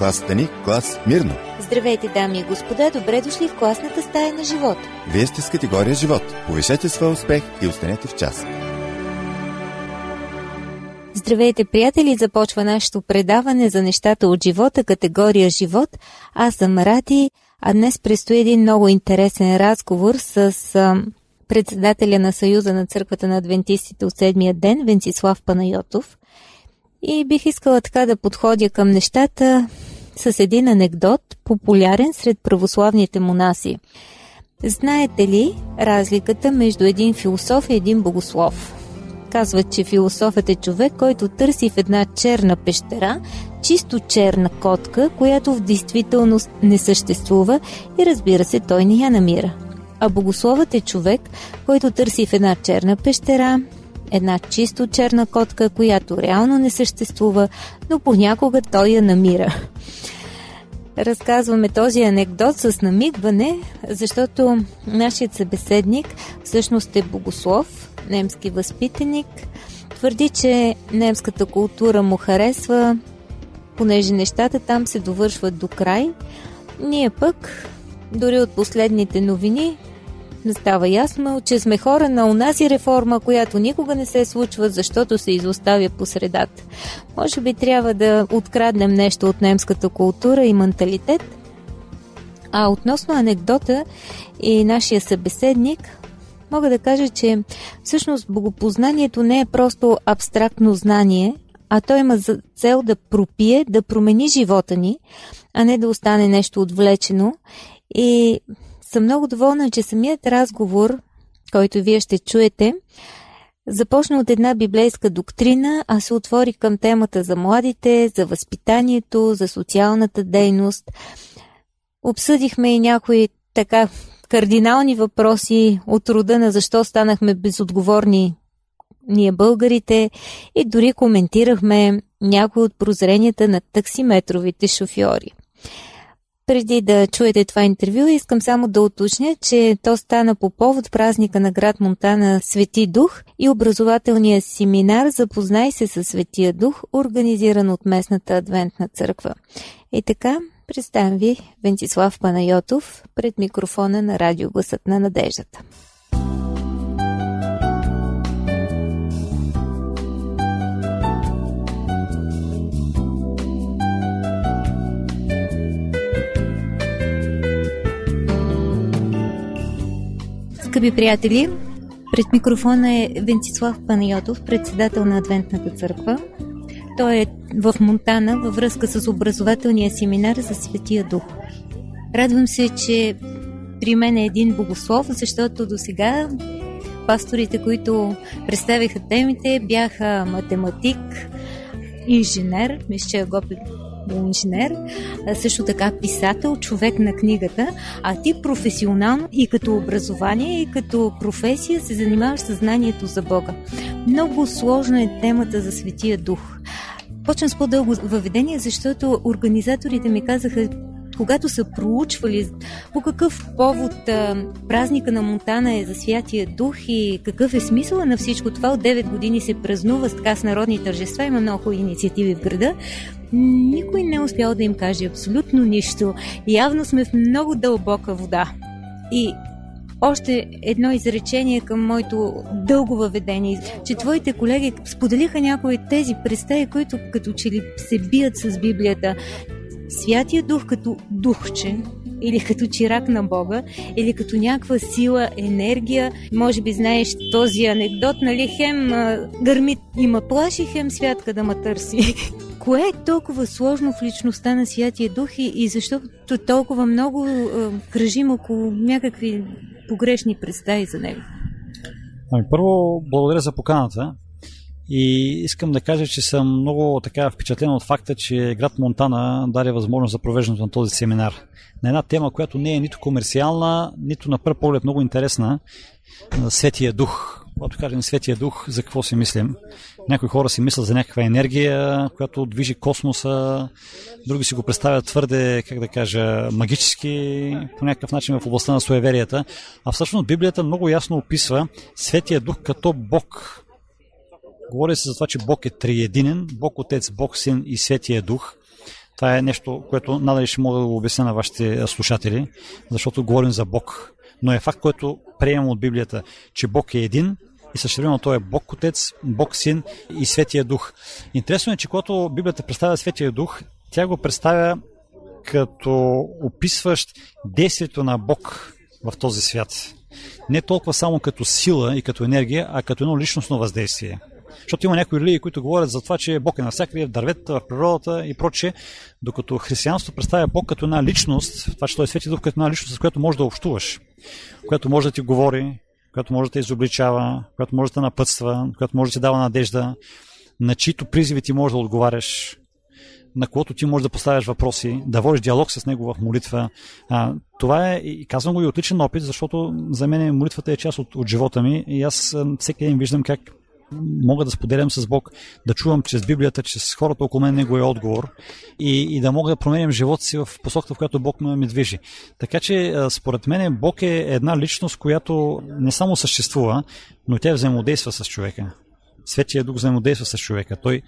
класата ни клас Мирно. Здравейте, дами и господа, добре дошли в класната стая на живот. Вие сте с категория живот. Повишете своя успех и останете в час. Здравейте, приятели! Започва нашето предаване за нещата от живота, категория живот. Аз съм Ради, а днес предстои един много интересен разговор с председателя на Съюза на църквата на адвентистите от седмия ден, Венцислав Панайотов. И бих искала така да подходя към нещата с един анекдот, популярен сред православните монаси. Знаете ли разликата между един философ и един богослов? Казват, че философът е човек, който търси в една черна пещера чисто черна котка, която в действителност не съществува и разбира се, той не я намира. А богословът е човек, който търси в една черна пещера една чисто черна котка, която реално не съществува, но понякога той я намира. Разказваме този анекдот с намигване, защото нашият събеседник всъщност е богослов, немски възпитаник. Твърди, че немската култура му харесва, понеже нещата там се довършват до край. Ние пък, дори от последните новини, става ясно, че сме хора на унази реформа, която никога не се случва, защото се изоставя по средата. Може би трябва да откраднем нещо от немската култура и менталитет. А относно анекдота и нашия събеседник, мога да кажа, че всъщност богопознанието не е просто абстрактно знание, а то има за цел да пропие, да промени живота ни, а не да остане нещо отвлечено. И съм много доволна, че самият разговор, който вие ще чуете, започна от една библейска доктрина, а се отвори към темата за младите, за възпитанието, за социалната дейност. Обсъдихме и някои така кардинални въпроси от рода на защо станахме безотговорни ние българите и дори коментирахме някои от прозренията на таксиметровите шофьори. Преди да чуете това интервю, искам само да уточня, че то стана по повод празника на град Монтана Свети Дух и образователния семинар Запознай се със Светия Дух, организиран от местната адвентна църква. И така, представям ви Вентислав Панайотов пред микрофона на радио Гласът на надеждата. Скъпи приятели, пред микрофона е Венцислав Панайотов, председател на Адвентната църква. Той е в Монтана във връзка с образователния семинар за Светия Дух. Радвам се, че при мен е един богослов, защото до сега пасторите, които представиха темите, бяха математик, инженер, мисля, че инженер, също така писател, човек на книгата, а ти професионално и като образование, и като професия се занимаваш с знанието за Бога. Много сложна е темата за Светия Дух. Почвам с по-дълго въведение, защото организаторите ми казаха, когато са проучвали по какъв повод а, празника на Монтана е за Святия Дух и какъв е смисъла на всичко това, от 9 години се празнува с така с народни тържества, има много инициативи в града, никой не е успял да им каже абсолютно нищо. Явно сме в много дълбока вода. И още едно изречение към моето дълго въведение, че твоите колеги споделиха някои тези представи, които като че ли се бият с Библията. Святия дух като духче, или като чирак на Бога, или като някаква сила, енергия. Може би знаеш този анекдот, нали? Хем гърмит има плаши, хем святка да ма търси. Кое е толкова сложно в личността на Святия Дух и, и защото толкова много е, кръжим около някакви погрешни представи за него? Ами, първо, благодаря за поканата. И искам да кажа, че съм много така впечатлен от факта, че град Монтана даде възможност за провеждането на този семинар. На една тема, която не е нито комерциална, нито на първ поглед много интересна. Светия дух когато кажем Светия Дух, за какво си мислим? Някои хора си мислят за някаква енергия, която движи космоса, други си го представят твърде, как да кажа, магически, по някакъв начин в областта на суеверията. А всъщност Библията много ясно описва Светия Дух като Бог. Говори се за това, че Бог е триединен, Бог Отец, Бог Син и Светия Дух. Това е нещо, което надали ще мога да го обясня на вашите слушатели, защото говорим за Бог. Но е факт, който приемам от Библията, че Бог е един и същевременно той е Бог Отец, Бог Син и Светия Дух. Интересно е, че когато Библията представя Светия Дух, тя го представя като описващ действието на Бог в този свят. Не толкова само като сила и като енергия, а като едно личностно въздействие. Защото има някои религии, които говорят за това, че Бог е навсякъде, в дърветата, в природата и прочее, докато християнството представя Бог като една личност, това, че той е свети дух като една личност, с която можеш да общуваш, която може да ти говори, която може да те изобличава, която може да те напътства, която може да ти дава надежда, на чието призиви ти можеш да отговаряш, на когото ти можеш да поставяш въпроси, да водиш диалог с него в молитва. А, това е, и казвам го и отличен опит, защото за мен молитвата е част от, от живота ми и аз всеки ден виждам как мога да споделям с Бог, да чувам чрез Библията, чрез хората около мен неговия отговор и, и да мога да променям живота си в посоката, в която Бог ме, ме движи. Така че, според мен, Бог е една личност, която не само съществува, но тя взаимодейства с човека. Светия Дух взаимодейства с човека. Той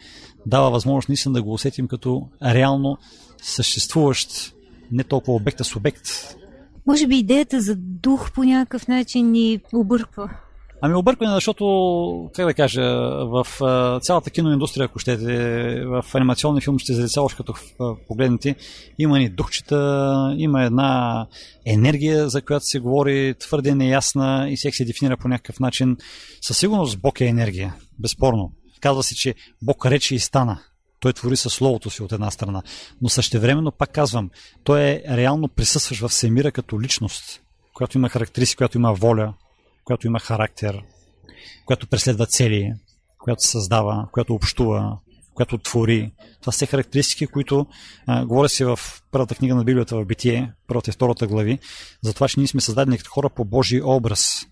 дава възможност наистина да го усетим като реално съществуващ, не толкова обект, а субект. Може би идеята за дух по някакъв начин ни обърква. Ами объркване, защото, как да кажа, в цялата киноиндустрия, ако щете, в анимационни филми ще за деца, още като погледнете, има ни духчета, има една енергия, за която се говори твърде неясна и всеки се дефинира по някакъв начин. Със сигурност Бог е енергия, безспорно. Казва се, че Бог рече и стана. Той твори със Словото си от една страна. Но същевременно, пак казвам, той е реално присъстващ в всемира като личност, която има характеристики, която има воля, която има характер, която преследва цели, която създава, която общува, която твори. Това са характеристики, които а, говоря си в първата книга на Библията в Битие, първата и втората глави, за това, че ние сме създадени като хора по Божий образ.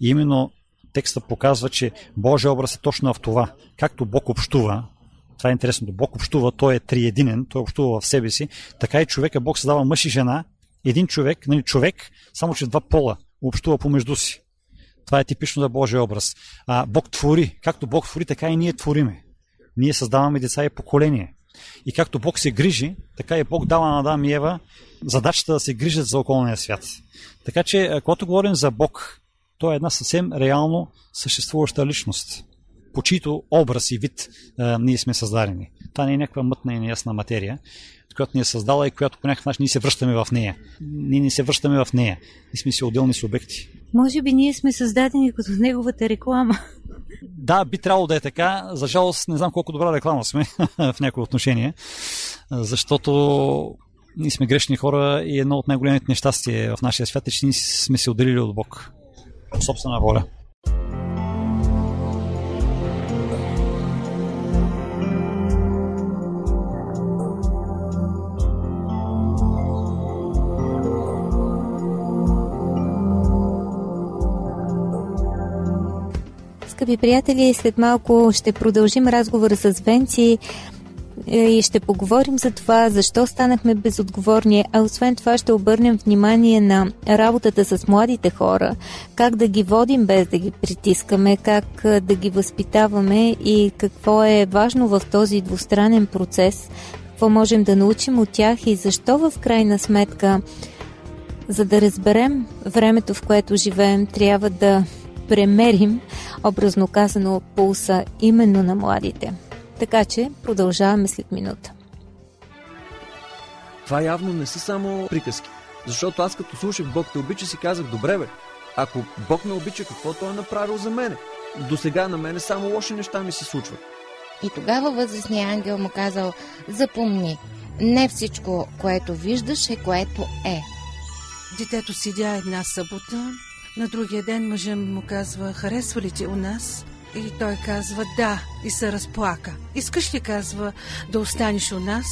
И именно текста показва, че Божий образ е точно в това. Както Бог общува, това е интересното, Бог общува, той е триединен, той общува в себе си, така и човека Бог създава мъж и жена, един човек, нали, човек, само че два пола общува помежду си. Това е типично за Божия образ. А, Бог твори. Както Бог твори, така и ние твориме. Ние създаваме деца и поколение. И както Бог се грижи, така и Бог дава на Адам и Ева задачата да се грижат за околния свят. Така че, когато говорим за Бог, той е една съвсем реално съществуваща личност, по чието образ и вид а, ние сме създадени. Това не е някаква мътна и неясна материя, която ни е създала и която по някакъв начин ние се връщаме в нея. Ние не се връщаме в нея. Ние сме си отделни субекти. Може би ние сме създадени като неговата реклама. Да, би трябвало да е така. За жалост не знам колко добра реклама сме в някои отношения, защото ние сме грешни хора и едно от най-големите нещастия в нашия свят е, че ние сме се отделили от Бог собствена воля. Скъпи приятели, след малко ще продължим разговора с Венци е, и ще поговорим за това, защо станахме безотговорни, а освен това ще обърнем внимание на работата с младите хора, как да ги водим без да ги притискаме, как да ги възпитаваме и какво е важно в този двустранен процес, какво можем да научим от тях и защо в крайна сметка за да разберем времето, в което живеем, трябва да премерим, образно казано, пулса именно на младите. Така че продължаваме след минута. Това явно не са само приказки. Защото аз като слушах Бог те обича си казах, добре бе, ако Бог ме обича, какво той е направил за мене? До сега на мене само лоши неща ми се случват. И тогава възрастният ангел му казал, запомни, не всичко, което виждаш е което е. Детето седя една събота на другия ден мъжът му казва, харесва ли ти у нас? И той казва да и се разплака. Искаш ли, казва, да останеш у нас?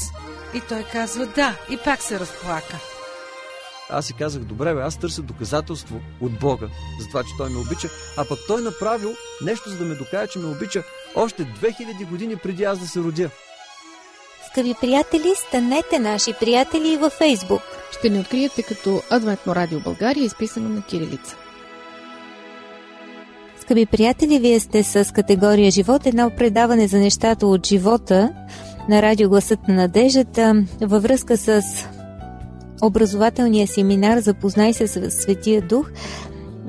И той казва да и пак се разплака. Аз си казах, добре, бе, аз търся доказателство от Бога за това, че Той ме обича, а пък Той направил нещо, за да ме докаже, че ме обича още 2000 години преди аз да се родя. Скъпи приятели, станете наши приятели във Фейсбук. Ще ни откриете като Адвентно радио България, изписано на кирилица. Скъпи приятели, вие сте с категория живот, едно предаване за нещата от живота. на радио Гласът на надеждата във връзка с образователния семинар Запознай се с Светия Дух.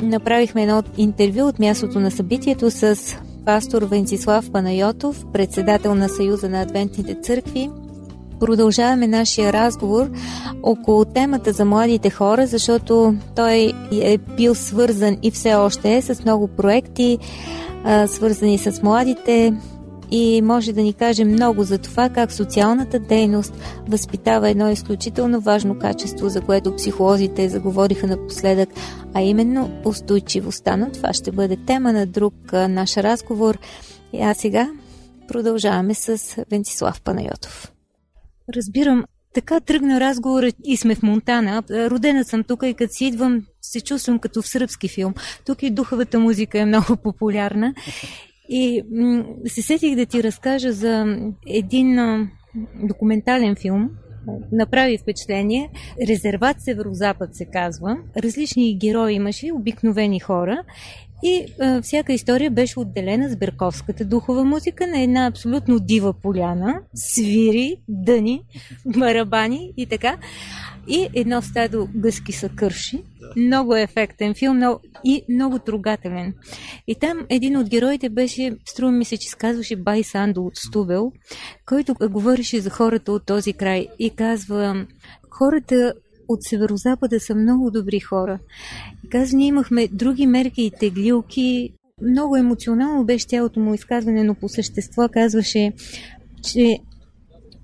Направихме едно интервю от мястото на събитието с пастор Венцислав Панайотов, председател на Съюза на Адвентните църкви. Продължаваме нашия разговор около темата за младите хора, защото той е бил свързан и все още е с много проекти, свързани с младите, и може да ни каже много за това как социалната дейност възпитава едно изключително важно качество, за което психолозите заговориха напоследък, а именно устойчивостта. Но това ще бъде тема на друг наш разговор. А сега продължаваме с Венцислав Панайотов. Разбирам, така тръгна разговорът и сме в Монтана. Родена съм тук и като си идвам, се чувствам като в сръбски филм. Тук и духовата музика е много популярна. И м- се сетих да ти разкажа за един а, документален филм, направи впечатление. Резерват Северо-Запад се казва. Различни герои имаше, обикновени хора. И а, всяка история беше отделена с берковската духова музика на една абсолютно дива поляна. Свири, дъни, барабани и така. И едно стадо гъски са кърши. Много ефектен филм много, и много трогателен. И там един от героите беше, струва ми се, че сказваше Бай Сандо от Стубел, който говореше за хората от този край и казва, хората от северо-запада са много добри хора. И казва, ние имахме други мерки и теглилки. Много емоционално беше цялото му изказване, но по същество казваше, че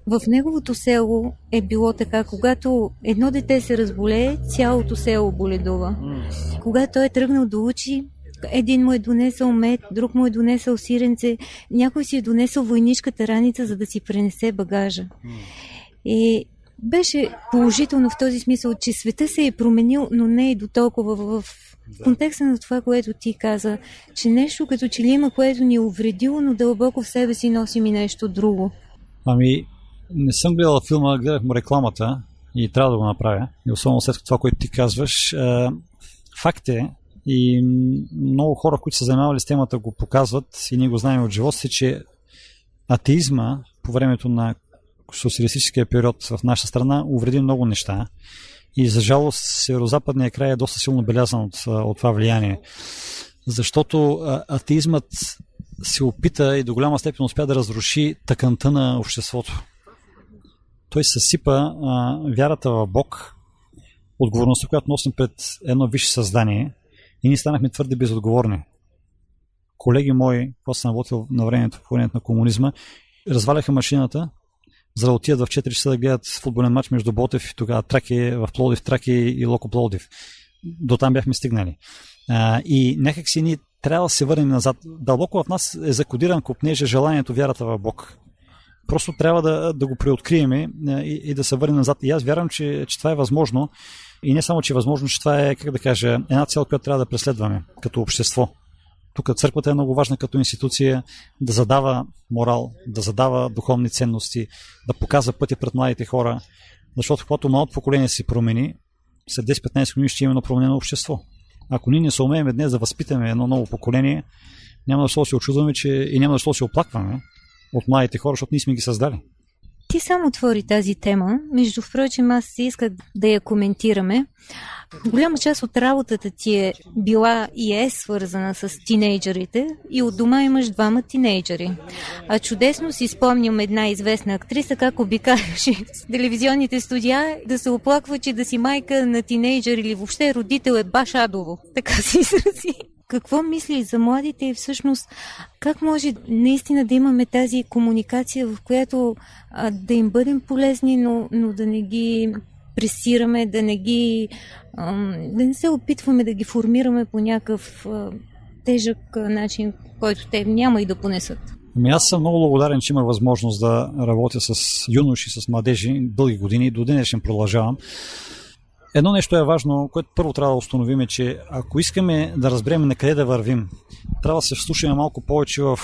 в неговото село е било така, когато едно дете се разболее, цялото село боледува. Когато той е тръгнал да учи, един му е донесъл мед, друг му е донесъл сиренце, някой си е донесъл войнишката раница, за да си пренесе багажа. И беше положително в този смисъл, че света се е променил, но не и до толкова в в контекста на това, което ти каза, че нещо като че ли има, което ни е увредило, но дълбоко в себе си носим и нещо друго. Ами, не съм гледал филма, гледах му рекламата и трябва да го направя. И особено след това, което ти казваш. Факт е, и много хора, които са занимавали с темата, го показват и ние го знаем от живота си, че атеизма по времето на социалистическия период в наша страна увреди много неща. И за жалост северо-западния край е доста силно белязан от, от това влияние. Защото атеизмът се опита и до голяма степен успя да разруши тъканта на обществото той съсипа а, вярата в Бог, отговорността, която носим пред едно висше създание и ние станахме твърде безотговорни. Колеги мои, когато съм работил на времето по времето на комунизма, разваляха машината, за да отидат в 4 часа да гледат футболен матч между Ботев и тогава Траки в Плодив, Траки и Локо Плодив. До там бяхме стигнали. А, и някак си ние трябва да се върнем назад. Дълбоко в нас е закодиран купнеже желанието, вярата в Бог. Просто трябва да, да го преоткриеме и, и да се върнем назад. И аз вярвам, че, че това е възможно. И не само, че е възможно, че това е, как да кажа, една цел, която трябва да преследваме като общество. Тук църквата е много важна като институция да задава морал, да задава духовни ценности, да показва пътя пред младите хора. Защото когато младото поколение се промени, след 10-15 години ще имаме променено общество. Ако ние не се умеем днес да възпитаме едно ново поколение, няма да се очудваме, че и няма да се оплакваме, от младите хора, защото ние сме ги създали. Ти само отвори тази тема. Между впрочем, аз исках да я коментираме. Голяма част от работата ти е била и е свързана с тинейджерите и от дома имаш двама тинейджери. А чудесно си спомням една известна актриса, как обикаляше с телевизионните студия да се оплаква, че да си майка на тинейджер или въобще родител е баш адово. Така се изрази какво мисли за младите и всъщност как може наистина да имаме тази комуникация, в която а, да им бъдем полезни, но, но да не ги пресираме, да не ги а, да не се опитваме да ги формираме по някакъв а, тежък начин, който те няма и да понесат. Ами аз съм много благодарен, че имах възможност да работя с юноши, с младежи дълги години до днешен продължавам. Едно нещо е важно, което първо трябва да установим, е, че ако искаме да разберем на къде да вървим, трябва да се вслушаме малко повече в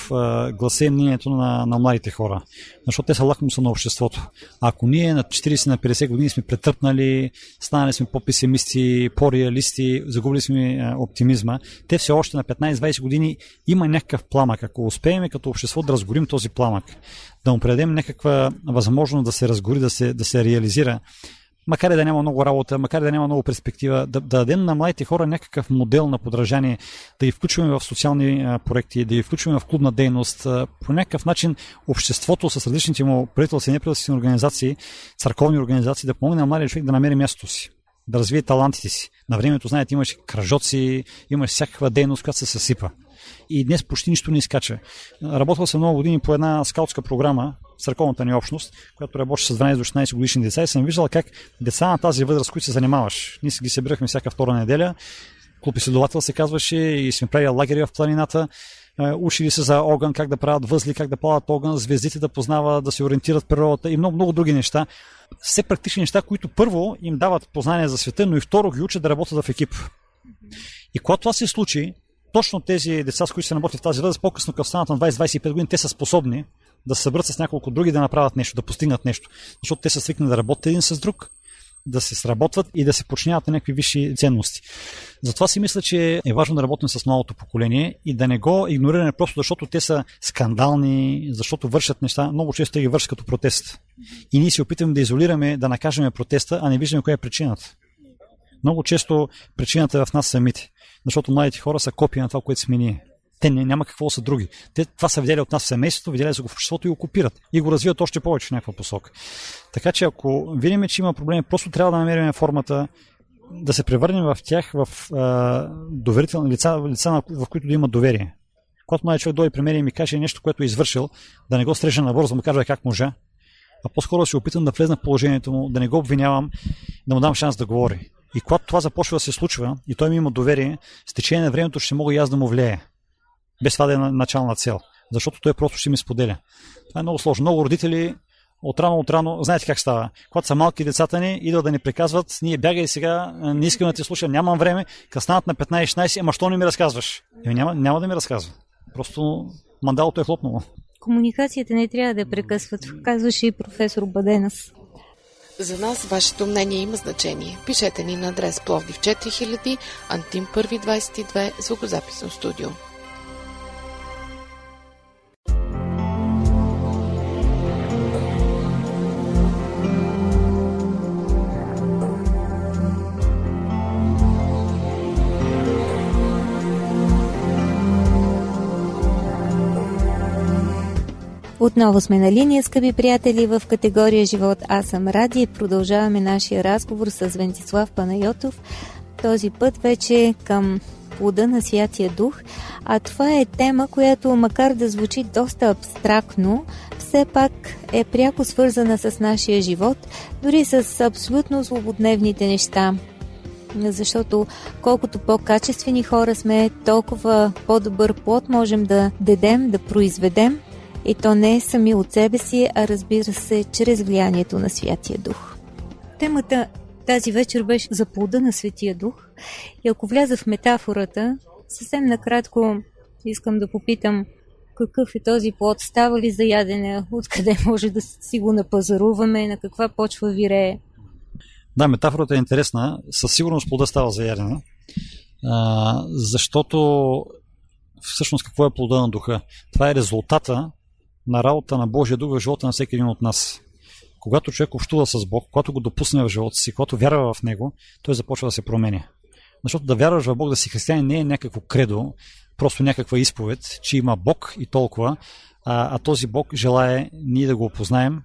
гласа и мнението на, на младите хора, защото те са лакмуса на обществото. Ако ние на 40 на 50 години сме претърпнали, станали сме по-песимисти, по-реалисти, загубили сме оптимизма, те все още на 15-20 години има някакъв пламък. Ако успеем като общество да разгорим този пламък, да му предадем някаква възможност да се разгори, да се, да се реализира, макар и да няма много работа, макар и да няма много перспектива, да, да дадем на младите хора някакъв модел на подражание, да ги включваме в социални проекти, да ги включваме в клубна дейност. По някакъв начин обществото с различните му правителствени и неправителствени организации, църковни организации, да помогне на младия човек да намери мястото си да развие талантите си. На времето, знаете, имаше кръжоци, имаше всякаква дейност, която се съсипа и днес почти нищо не изкача. Работил съм много години по една скаутска програма, църковната ни общност, която работи с 12 до 16 годишни деца и съм виждал как деца на тази възраст, които се занимаваш. Ние ги събирахме всяка втора неделя, клуб изследовател се казваше и сме правили лагери в планината, учили се за огън, как да правят възли, как да палят огън, звездите да познават, да се ориентират природата и много, много други неща. Все практични неща, които първо им дават познание за света, но и второ ги учат да работят в екип. И когато това се случи, точно тези деца, с които се работи в тази възраст, по-късно, като станат на 20-25 години, те са способни да се съберат с няколко други да направят нещо, да постигнат нещо. Защото те са свикнали да работят един с друг, да се сработват и да се починяват на някакви висши ценности. Затова си мисля, че е важно да работим с новото поколение и да не го игнорираме просто защото те са скандални, защото вършат неща. Много често те ги вършат като протест. И ние се опитваме да изолираме, да накажем протеста, а не виждаме коя е причината. Много често причината е в нас самите защото младите хора са копия на това, което сме ние. Те няма какво са други. Те това са видели от нас в семейството, видели са го в обществото и го копират. И го развиват още повече в някаква посока. Така че ако видим, че има проблеми, просто трябва да намерим формата да се превърнем в тях в а, доверителни лица, лица, в които да има доверие. Когато младият човек дойде при мен и ми каже нещо, което е извършил, да не го среща на бързо, да му кажа как можа, а по-скоро се опитам да влезна в положението му, да не го обвинявам, да му дам шанс да говори. И когато това започва да се случва и той ми има доверие, с течение на времето ще мога и аз да му влее. Без това да е начална цел. Защото той просто ще ми споделя. Това е много сложно. Много родители от рано от рано, знаете как става. Когато са малки децата ни, идват да ни приказват, ние бягай сега, не искам да те слуша, нямам време, къснат на 15-16, ама що не ми разказваш? Еми, няма, няма да ми разказва. Просто мандалото е хлопнало. Комуникацията не трябва да прекъсват, казваше и професор Баденас. За нас вашето мнение има значение. Пишете ни на адрес Пловдив 4000, Антим 1 22, звукозаписно студио. Отново сме на линия, скъпи приятели, в категория Живот Аз съм Ради и продължаваме нашия разговор с Вентислав Панайотов. Този път вече към плода на Святия Дух, а това е тема, която макар да звучи доста абстрактно, все пак е пряко свързана с нашия живот, дори с абсолютно злободневните неща. Защото колкото по-качествени хора сме, толкова по-добър плод можем да дадем, да произведем и то не е сами от себе си, а разбира се, чрез влиянието на Святия Дух. Темата тази вечер беше за плода на Светия Дух. И ако вляза в метафората, съвсем накратко искам да попитам какъв е този плод, става ли за ядене, откъде може да си го напазаруваме, на каква почва вирее. Да, метафората е интересна. Със сигурност плода става за ядене, а, защото всъщност какво е плода на духа? Това е резултата на работа на Божия дух в живота на всеки един от нас. Когато човек общува с Бог, когато го допусне в живота си, когато вярва в Него, той започва да се променя. Защото да вярваш в Бог, да си християнин не е някакво кредо, просто някаква изповед, че има Бог и толкова, а, а този Бог желая ние да го опознаем,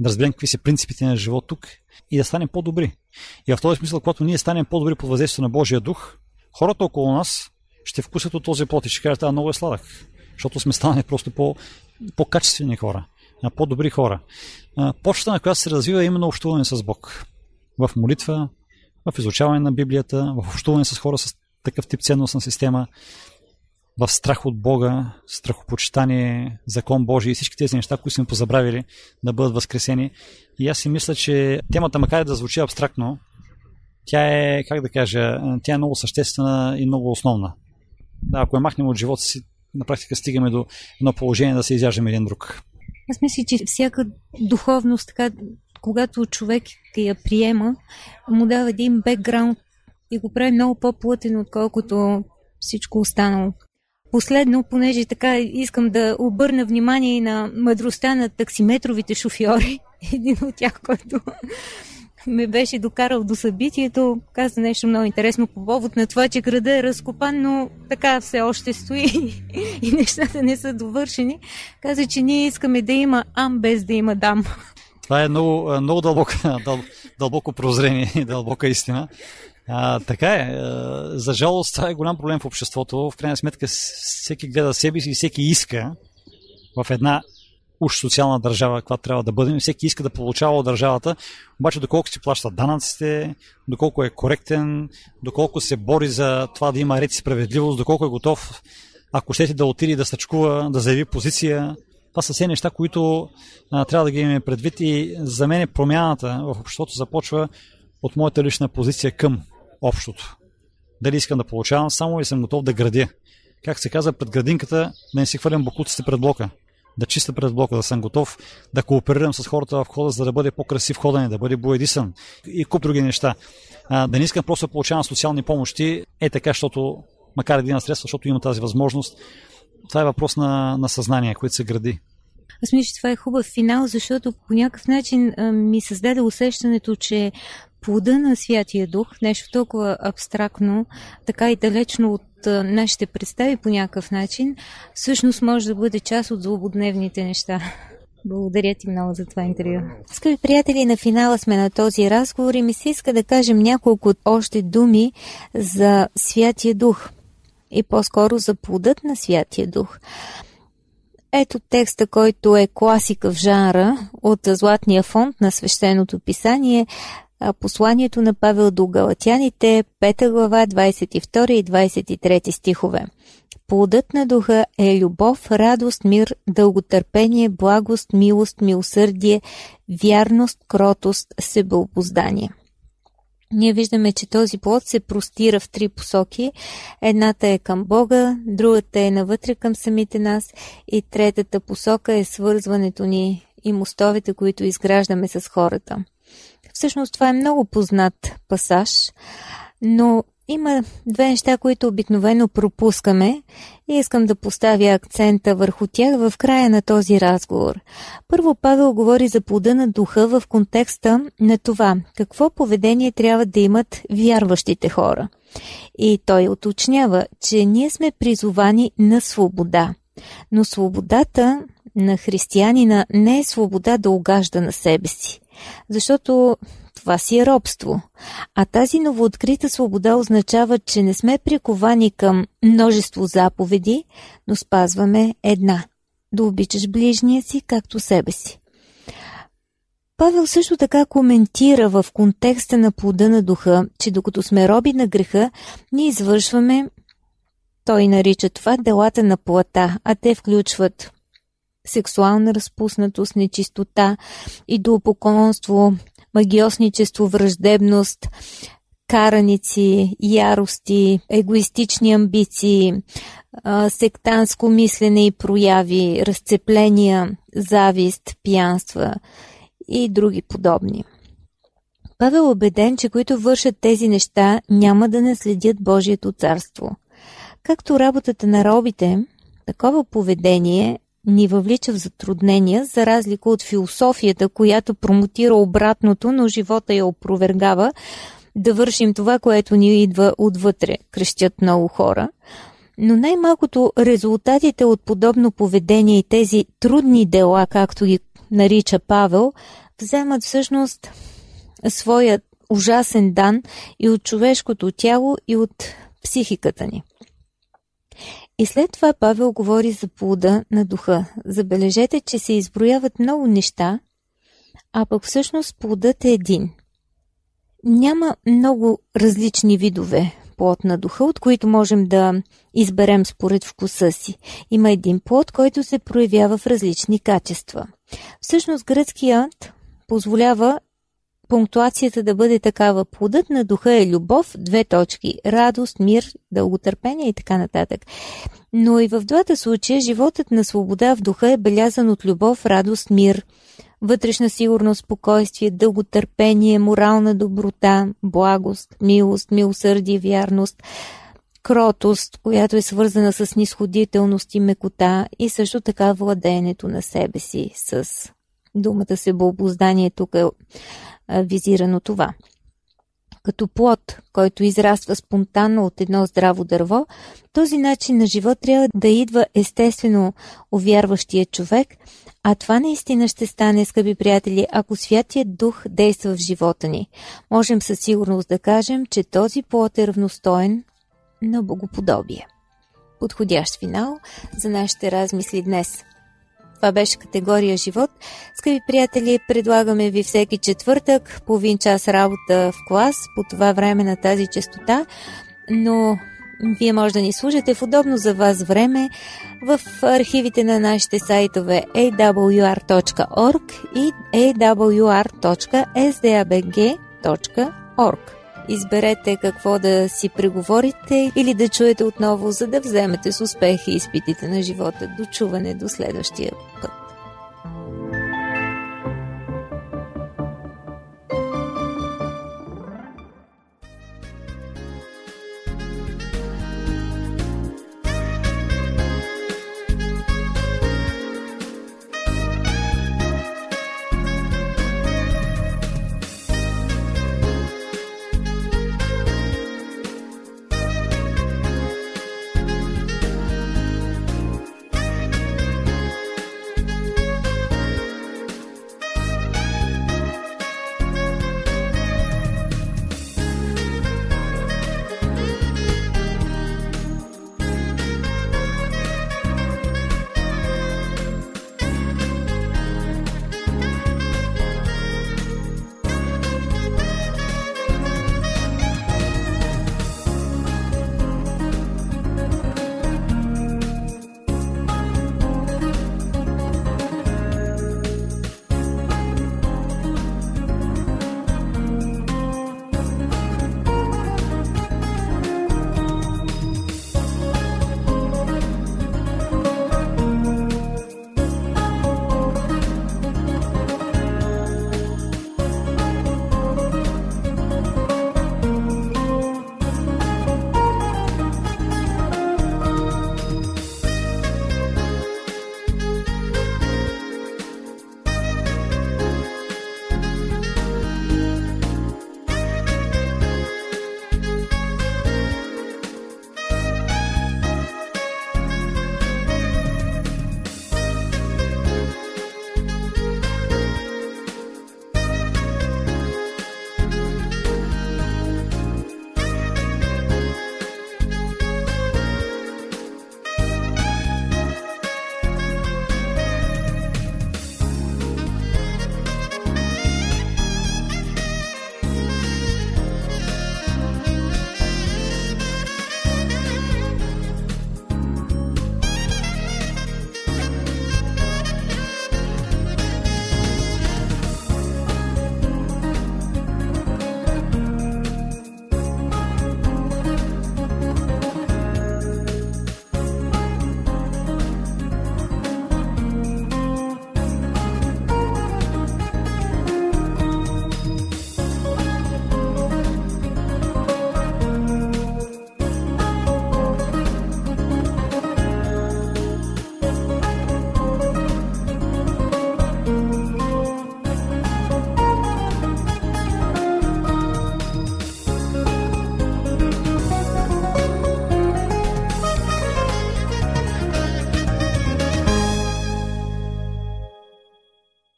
да разберем какви са принципите на живот тук и да станем по-добри. И в този смисъл, когато ние станем по-добри под въздействието на Божия дух, хората около нас ще вкусят от този плод и ще кажат, а много е сладък. Защото сме станали просто по, по-качествени хора, по-добри хора. Почта, на която се развива е именно общуване с Бог. В молитва, в изучаване на Библията, в общуване с хора с такъв тип ценностна система, в страх от Бога, страхопочитание, закон Божий и всички тези неща, които сме позабравили да бъдат възкресени. И аз си мисля, че темата, макар и да звучи абстрактно, тя е, как да кажа, тя е много съществена и много основна. Да, ако я махнем от живота си, на практика стигаме до едно положение да се изяждаме един друг. Аз мисля, че всяка духовност, така, когато човек я приема, му дава един бекграунд и го прави много по-плътен, отколкото всичко останало. Последно, понеже така искам да обърна внимание на мъдростта на таксиметровите шофьори, един от тях, който ме беше докарал до събитието, каза нещо много интересно по повод на това, че града е разкопан, но така все още стои и нещата не са довършени. Каза, че ние искаме да има ам без да има дам. Това е много, много дълбоко, дъл, дълбоко прозрение и дълбока истина. А, така е. За жалост, това е голям проблем в обществото. В крайна сметка, всеки гледа себе си и всеки иска в една уж социална държава, каква трябва да бъдем. Всеки иска да получава от държавата, обаче доколко си плаща данъците, доколко е коректен, доколко се бори за това да има ред и справедливост, доколко е готов, ако щете да отиде да стъчкува, да заяви позиция. Това са все неща, които а, трябва да ги имаме предвид и за мен промяната в обществото започва от моята лична позиция към общото. Дали искам да получавам само или съм готов да градя. Как се казва, пред градинката да не си хвърлям бокуците пред блока да чиста пред блока, да съм готов да кооперирам с хората в хода, за да бъде по-красив ходене, да бъде боедисан и куп други неща. А, да не искам просто да получавам социални помощи, е така, защото, макар един средства, защото има тази възможност, това е въпрос на, на съзнание, което се гради. Аз мисля, че това е хубав финал, защото по някакъв начин а, ми създаде усещането, че плода на Святия Дух, нещо толкова абстрактно, така и далечно от нашите представи по някакъв начин, всъщност може да бъде част от злободневните неща. Благодаря ти много за това интервю. Скъпи приятели, на финала сме на този разговор и ми се иска да кажем няколко още думи за Святия Дух и по-скоро за плодът на Святия Дух. Ето текста, който е класика в жанра от Златния фонд на свещеното писание посланието на Павел до Галатяните, 5 глава, 22 и 23 стихове. Плодът на духа е любов, радост, мир, дълготърпение, благост, милост, милосърдие, вярност, кротост, себеобоздание. Ние виждаме, че този плод се простира в три посоки. Едната е към Бога, другата е навътре към самите нас и третата посока е свързването ни и мостовете, които изграждаме с хората. Всъщност това е много познат пасаж, но има две неща, които обикновено пропускаме и искам да поставя акцента върху тях в края на този разговор. Първо Павел говори за плода на духа в контекста на това, какво поведение трябва да имат вярващите хора. И той уточнява, че ние сме призовани на свобода. Но свободата на християнина не е свобода да огажда на себе си. Защото това си е робство. А тази новооткрита свобода означава, че не сме приковани към множество заповеди, но спазваме една – да обичаш ближния си както себе си. Павел също така коментира в контекста на плода на духа, че докато сме роби на греха, ние извършваме, той нарича това делата на плата, а те включват сексуална разпуснатост, нечистота, идолопоклонство, магиосничество, враждебност, караници, ярости, егоистични амбиции, сектанско мислене и прояви, разцепления, завист, пиянства и други подобни. Павел е убеден, че които вършат тези неща няма да наследят Божието царство. Както работата на робите, такова поведение ни въвлича в затруднения, за разлика от философията, която промотира обратното, но живота я опровергава, да вършим това, което ни идва отвътре, крещят много хора. Но най-малкото резултатите от подобно поведение и тези трудни дела, както ги нарича Павел, вземат всъщност своя ужасен дан и от човешкото тяло, и от психиката ни. И след това Павел говори за плода на духа. Забележете, че се изброяват много неща, а пък всъщност плодът е един. Няма много различни видове плод на духа, от които можем да изберем според вкуса си. Има един плод, който се проявява в различни качества. Всъщност гръцкият позволява пунктуацията да бъде такава. Плодът на духа е любов, две точки, радост, мир, дълготърпение и така нататък. Но и в двата случая животът на свобода в духа е белязан от любов, радост, мир, вътрешна сигурност, спокойствие, дълготърпение, морална доброта, благост, милост, милосърдие, вярност, кротост, която е свързана с нисходителност и мекота и също така владеенето на себе си с думата себеобоздание тук е визирано това. Като плод, който израства спонтанно от едно здраво дърво, този начин на живот трябва да идва естествено у вярващия човек, а това наистина ще стане, скъпи приятели, ако Святият Дух действа в живота ни. Можем със сигурност да кажем, че този плод е равностоен на богоподобие. Подходящ финал за нашите размисли днес – това беше категория живот. Скъпи приятели, предлагаме ви всеки четвъртък половин час работа в клас по това време на тази частота, но вие може да ни служите в удобно за вас време в архивите на нашите сайтове awr.org и awr.sdabg.org. Изберете какво да си преговорите или да чуете отново, за да вземете с успех изпитите на живота. До чуване до следващия